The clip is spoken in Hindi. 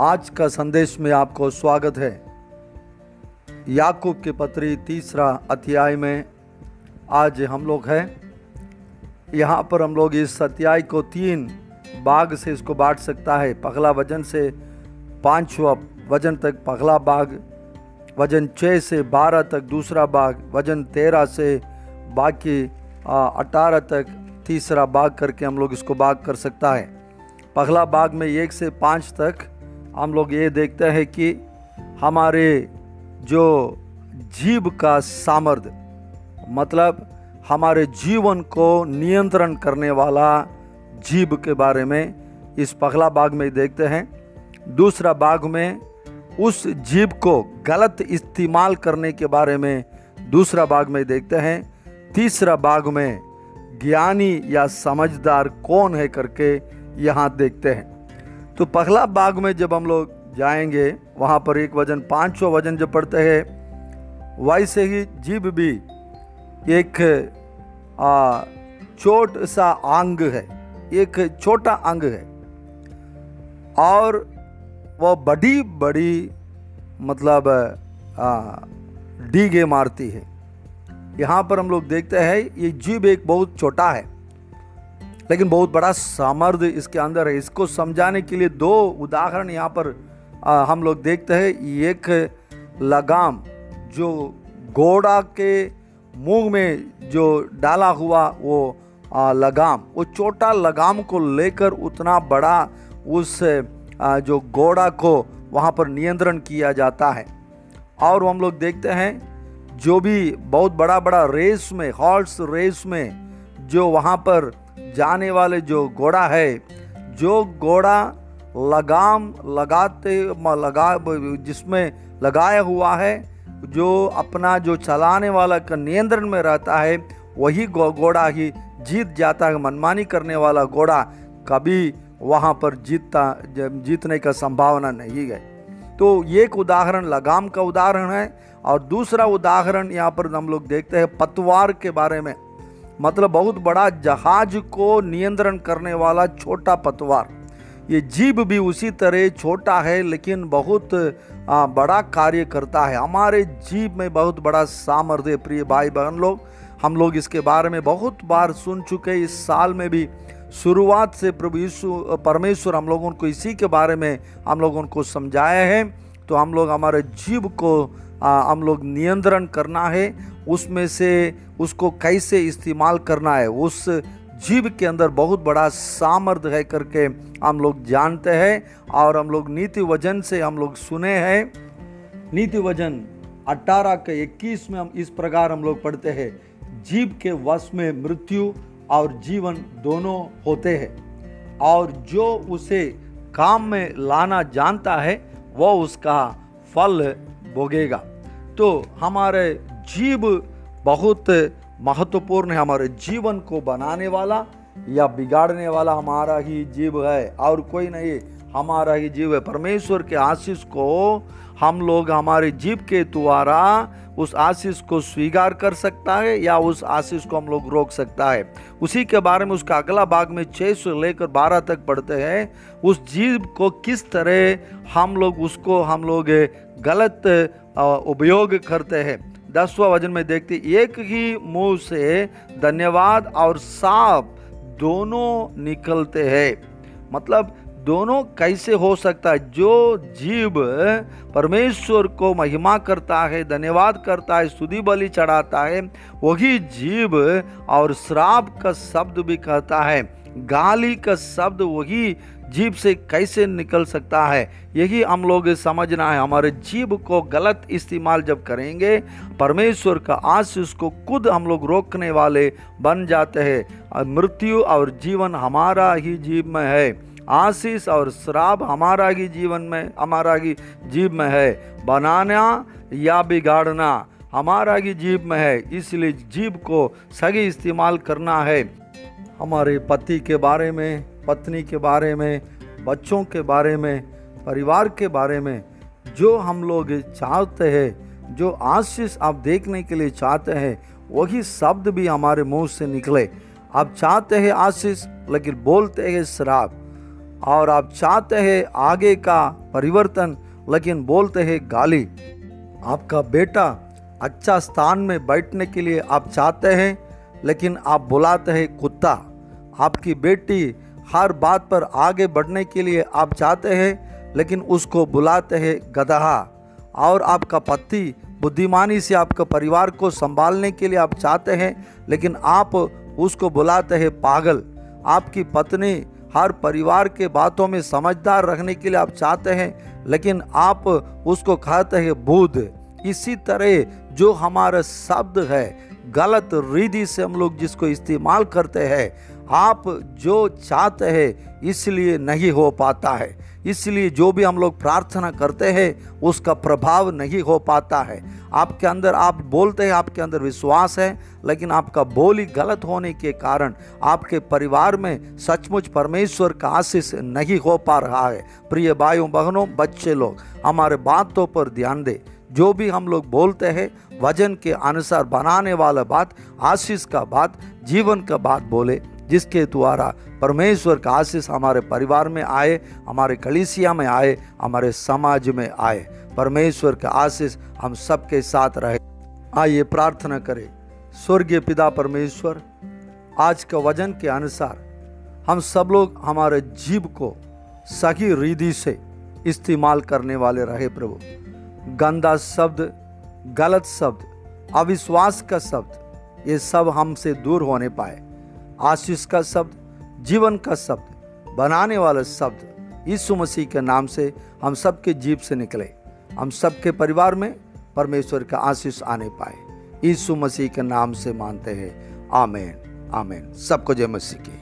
आज का संदेश में आपको स्वागत है। याकूब के पत्री तीसरा अध्याय में आज हम लोग हैं। यहाँ पर हम लोग इस अध्याय को तीन बाग से इसको बांट सकता है। पगला वज़न से पाँचवा वज़न तक पगला बाग वज़न छः से बारह तक दूसरा बाग वज़न तेरह से बाकी अठारह तक तीसरा बाग करके हम लोग इसको बाग कर सकता है। पगला बाग में एक से पाँच तक हम लोग ये देखते हैं कि हमारे जो जीव का सामर्थ्य मतलब हमारे जीवन को नियंत्रण करने वाला जीव के बारे में इस पगला बाग में देखते हैं। दूसरा बाग में उस जीव को गलत इस्तेमाल करने के बारे में दूसरा बाग में देखते हैं। तीसरा बाग में ज्ञानी या समझदार कौन है करके यहाँ देखते हैं। तो पहला बाग में जब हम लोग जाएँगे, वहाँ पर एक वज़न, पाँच सौ वज़न जब पढ़ते हैं वैसे ही जीव भी एक छोट सा अंग है, एक छोटा अंग है। और वह बड़ी बड़ी मतलब डीगे मारती है। यहाँ पर हम लोग देखते हैं, ये जीव एक बहुत छोटा है। लेकिन बहुत बड़ा सामर्थ्य इसके अंदर है। इसको समझाने के लिए दो उदाहरण यहाँ पर हम लोग देखते हैं। एक लगाम जो घोड़ा के मुँह में जो डाला हुआ वो लगाम, वो छोटा लगाम को लेकर उतना बड़ा उस जो घोड़ा को वहाँ पर नियंत्रण किया जाता है। और हम लोग देखते हैं, जो भी बहुत बड़ा बड़ा रेस में हॉर्स रेस में जो वहाँ पर जाने वाले जो घोड़ा है, जो घोड़ा लगाम लगाते लगा, जिसमें लगाया हुआ है, जो अपना जो चलाने वाला का नियंत्रण में रहता है, वही घोड़ा ही जीत जाता है। मनमानी करने वाला घोड़ा कभी वहाँ पर जीतता जीतने का संभावना नहीं है। तो एक उदाहरण, लगाम का उदाहरण है, और दूसरा उदाहरण यहाँ पर हम लोग देखते हैं, पतवार के बारे में। मतलब बहुत बड़ा जहाज़ को नियंत्रण करने वाला छोटा पतवार। ये जीव भी उसी तरह छोटा है, लेकिन बहुत बड़ा कार्य करता है। हमारे जीव में बहुत बड़ा सामर्थ्य प्रिय भाई बहन लोग। हम लोग इसके बारे में बहुत बार सुन चुके इस साल में भी शुरुआत से प्रभु यीशु, परमेश्वर हम लोगों को इसी के बारे में हम लोगों को समझाया है। तो हम लोग हमारे जीव को हम लोग नियंत्रण करना है, उसमें से उसको कैसे इस्तेमाल करना है, उस जीव के अंदर बहुत बड़ा सामर्थ्य है करके हम लोग जानते हैं और हम लोग नीति वज़न से हम लोग सुने हैं। नीति वज़न अट्ठारह के इक्कीस में हम इस प्रकार हम लोग पढ़ते हैं, जीव के वश में मृत्यु और जीवन दोनों होते हैं और जो उसे काम में लाना जानता है वह उसका फल भोगेगा। तो हमारे जीव बहुत महत्वपूर्ण है। हमारे जीवन को बनाने वाला या बिगाड़ने वाला हमारा ही जीव है। और कोई नहीं, हमारा ही जीव है। परमेश्वर के आशीष को हम लोग हमारे जीव के द्वारा उस आशीष को स्वीकार कर सकता है या उस आशीष को हम लोग रोक सकता है। उसी के बारे में उसका अगला भाग में छः से लेकर बारह तक पढ़ते हैं। उस जीव को किस तरह हम लोग उसको हम लोग गलत उपयोग करते हैं। दसवा वज़न में देखते एक ही मुँह से धन्यवाद और साफ़ दोनों निकलते हैं। मतलब दोनों कैसे हो सकता है? जो जीव परमेश्वर को महिमा करता है, धन्यवाद करता है स्तुति बलि चढ़ाता है, वही जीव और श्राप का शब्द भी कहता है। गाली का शब्द वही जीव से कैसे निकल सकता है? यही हम लोग समझना है। हमारे जीव को गलत इस्तेमाल जब करेंगे, परमेश्वर का आशीष को खुद हम लोग रोकने वाले बन जाते हैं। मृत्यु और जीवन हमारा ही जीव में है। आशीष और श्राप हमारा ही जीवन में, हमारा ही जीव में है। बनाना या बिगाड़ना, हमारा ही जीव में है। इसलिए जीव को सही इस्तेमाल करना है। हमारे पति के बारे में, पत्नी के बारे में, बच्चों के बारे में, परिवार के बारे में जो हम लोग चाहते हैं, जो आशीष आप देखने के लिए चाहते हैं, वही शब्द भी हमारे मुँह से निकले। आप चाहते हैं आशीष, लेकिन बोलते हैं श्राप। और आप चाहते हैं आगे का परिवर्तन, लेकिन बोलते हैं गाली। आपका बेटा अच्छा स्थान में बैठने के लिए आप चाहते हैं, लेकिन आप बुलाते हैं कुत्ता। आपकी बेटी हर बात पर आगे बढ़ने के लिए आप चाहते हैं, लेकिन उसको बुलाते हैं गदहा। और आपका पति बुद्धिमानी से आपके परिवार को संभालने के लिए आप चाहते हैं, लेकिन आप उसको बुलाते हैं पागल। आपकी पत्नी हर परिवार के बातों में समझदार रखने के लिए आप चाहते हैं, लेकिन आप उसको कहते हैं बुध इसी तरह जो हमारा शब्द है, गलत रीति से हम लोग जिसको इस्तेमाल करते हैं आप जो चाहते हैं, इसलिए नहीं हो पाता है। इसलिए जो भी हम लोग प्रार्थना करते हैं, उसका प्रभाव नहीं हो पाता है। आपके अंदर आप बोलते हैं, आपके अंदर विश्वास है, लेकिन आपका बोली गलत होने के कारण आपके परिवार में सचमुच परमेश्वर का आशीष नहीं हो पा रहा है। प्रिय भाइयों, बहनों, बच्चे लोग, हमारे बातों पर ध्यान दें। जो भी हम लोग बोलते हैं, वज़न के अनुसार बनाने वाला बात, आशीष का बात, जीवन का बात बोले। जिसके द्वारा परमेश्वर का आशीष हमारे परिवार में आए, हमारे कलिसिया में आए, हमारे समाज में आए। परमेश्वर का आशीष हम सबके साथ रहे। आइए प्रार्थना करें। स्वर्गीय पिता परमेश्वर, आज के वज़न के अनुसार हम सब लोग हमारे जीव को सही रीति से इस्तेमाल करने वाले रहे प्रभु। गंदा शब्द, गलत शब्द, अविश्वास का शब्द, ये सब हमसे दूर होने पाए। आशीष का शब्द, जीवन का शब्द, बनाने वाला शब्द यीशु मसीह के नाम से हम सबके जीव से निकले। हम सबके परिवार में परमेश्वर का आशीष आने पाए। यीशु मसीह के नाम से मानते हैं। आमेन आमेन। सबको जय मसीह की।